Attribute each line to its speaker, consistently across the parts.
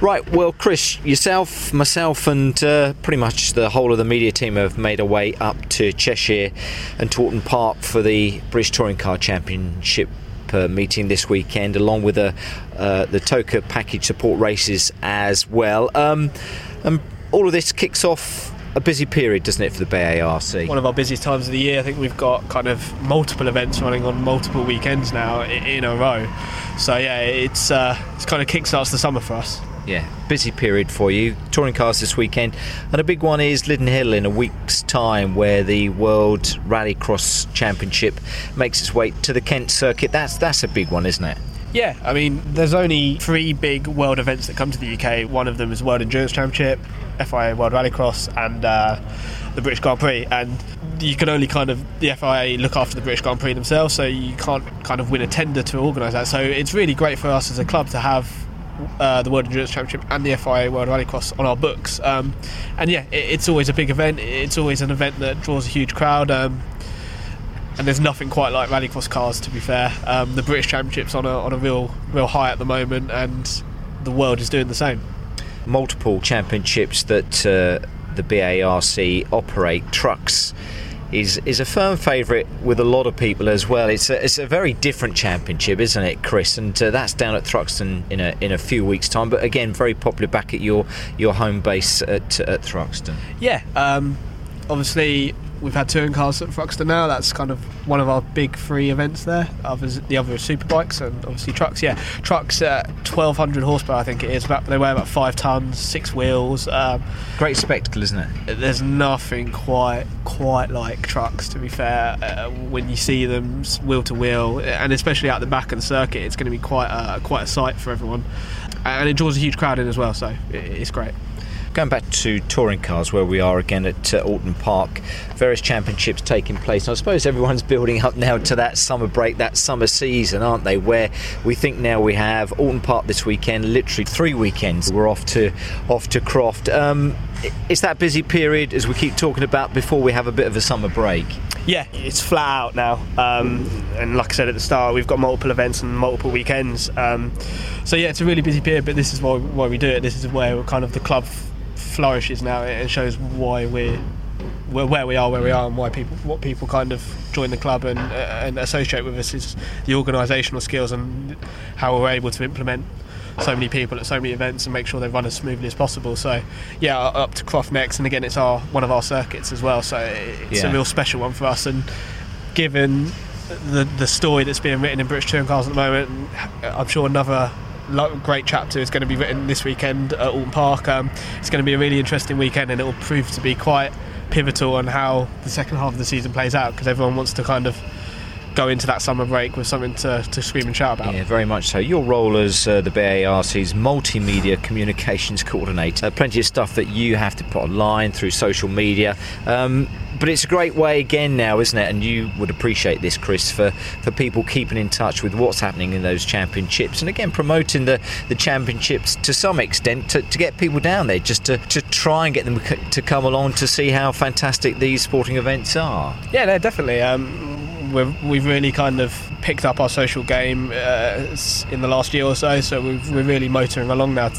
Speaker 1: Right, well, Chris, yourself, myself, and uh, pretty much the whole of the media team have made our way up to Cheshire and Oulton Park for the British Touring Car Championship uh, meeting this weekend, along with the, uh, the TOCA package support races as well. Um, and all of this kicks off a busy period, doesn't it, for the BARC?
Speaker 2: One of our busiest times of the year. I think we've got kind of multiple events running on multiple weekends now in a row. So yeah, it's uh, it's kind of kickstarts the summer for us.
Speaker 1: Yeah, busy period for you. Touring cars this weekend, and a big one is Lydden Hill in a week's time, where the World Rallycross Championship makes its way to the Kent circuit. That's that's a big one, isn't it?
Speaker 2: Yeah, I mean, there's only three big world events that come to the UK. One of them is World Endurance Championship, FIA World Rallycross, and uh, the British Grand Prix. And you can only kind of the FIA look after the British Grand Prix themselves, so you can't kind of win a tender to organise that. So it's really great for us as a club to have uh, the World Endurance Championship and the FIA World Rallycross on our books. Um, and yeah, it, it's always a big event. It's always an event that draws a huge crowd. Um, and there's nothing quite like rallycross cars, to be fair. Um, the British Championship's on a on a real real high at the moment, and the world is doing the same.
Speaker 1: Multiple championships that uh, the BARC operate trucks is is a firm favourite with a lot of people as well. It's a, it's a very different championship, isn't it, Chris? And uh, that's down at Thruxton in a in a few weeks' time. But again, very popular back at your your home base at at Thruxton.
Speaker 2: Yeah, um, obviously we've had touring cars at Thruxton now. That's kind of one of our big three events there. Others, the other are superbikes and obviously trucks. Yeah, trucks at 1200 horsepower, I think it is. About, they weigh about five tons, six wheels. Um,
Speaker 1: Great spectacle, isn't it?
Speaker 2: There's nothing quite quite like trucks. To be fair, uh, when you see them wheel to wheel, and especially out the back of the circuit, it's going to be quite a, quite a sight for everyone, and it draws a huge crowd in as well. So it's great.
Speaker 1: Going back to touring cars, where we are again at uh, Oulton Park, various championships taking place. And I suppose everyone's building up now to that summer break, that summer season, aren't they? Where we think now we have Oulton Park this weekend, literally three weekends. We're off to off to Croft. Um, it's that busy period as we keep talking about before we have a bit of a summer break.
Speaker 2: Yeah, it's flat out now. Um, and like I said at the start, we've got multiple events and multiple weekends. Um, so yeah, it's a really busy period. But this is why, why we do it. This is where kind of the club flourishes now. It shows why we're where we are, where we are, and why people, what people kind of join the club and, uh, and associate with us is the organisational skills and how we're able to implement so many people at so many events and make sure they run as smoothly as possible. So, yeah, up to Croft next, and again, it's our one of our circuits as well. So it's yeah. a real special one for us. And given the the story that's being written in British touring cars at the moment, I'm sure another great chapter is going to be written this weekend at Oulton Park. Um, it's going to be a really interesting weekend, and it will prove to be quite pivotal on how the second half of the season plays out because everyone wants to kind of go into that summer break with something to, to scream and shout about.
Speaker 1: Yeah, very much so. Your role as uh, the BARC's multimedia communications coordinator, plenty of stuff that you have to put online through social media. Um, but it's a great way again now, isn't it? And you would appreciate this, Chris, for, for people keeping in touch with what's happening in those championships, and again promoting the, the championships to some extent to, to get people down there, just to, to try and get them to come along to see how fantastic these sporting events are.
Speaker 2: Yeah, no, definitely. Um, we have really kind of picked up our social game uh, in the last year or so, so we are really motoring along now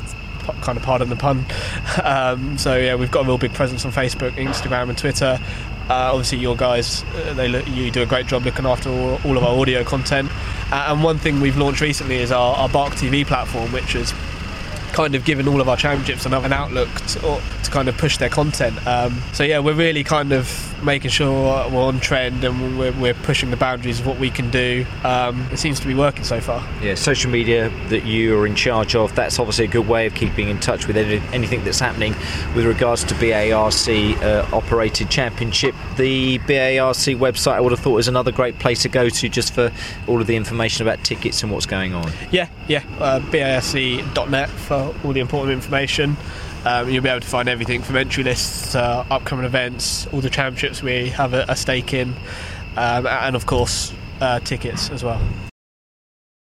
Speaker 2: kind of pardon the pun. Um, so yeah, we've got a real big presence on Facebook, Instagram, and Twitter. Uh, obviously, your guys, uh, they look, you do a great job looking after all, all of our audio content. Uh, and one thing we've launched recently is our, our BARC TV platform, which is kind of given all of our championships another an outlook to, to kind of push their content. Um, so yeah, we're really kind of making sure we're on trend and we're, we're pushing the boundaries of what we can do. Um, it seems to be working so far.
Speaker 1: Yeah, social media that you are in charge of, that's obviously a good way of keeping in touch with anything that's happening with regards to BARC uh, operated championship. The BARC website, I would have thought, is another great place to go to just for all of the information about tickets and what's going on.
Speaker 2: Yeah, yeah, uh, BARC.net for all the important information. Um, you'll be able to find everything from entry lists, uh, upcoming events, all the championships we have a, a stake in, um, and of course uh, tickets as well.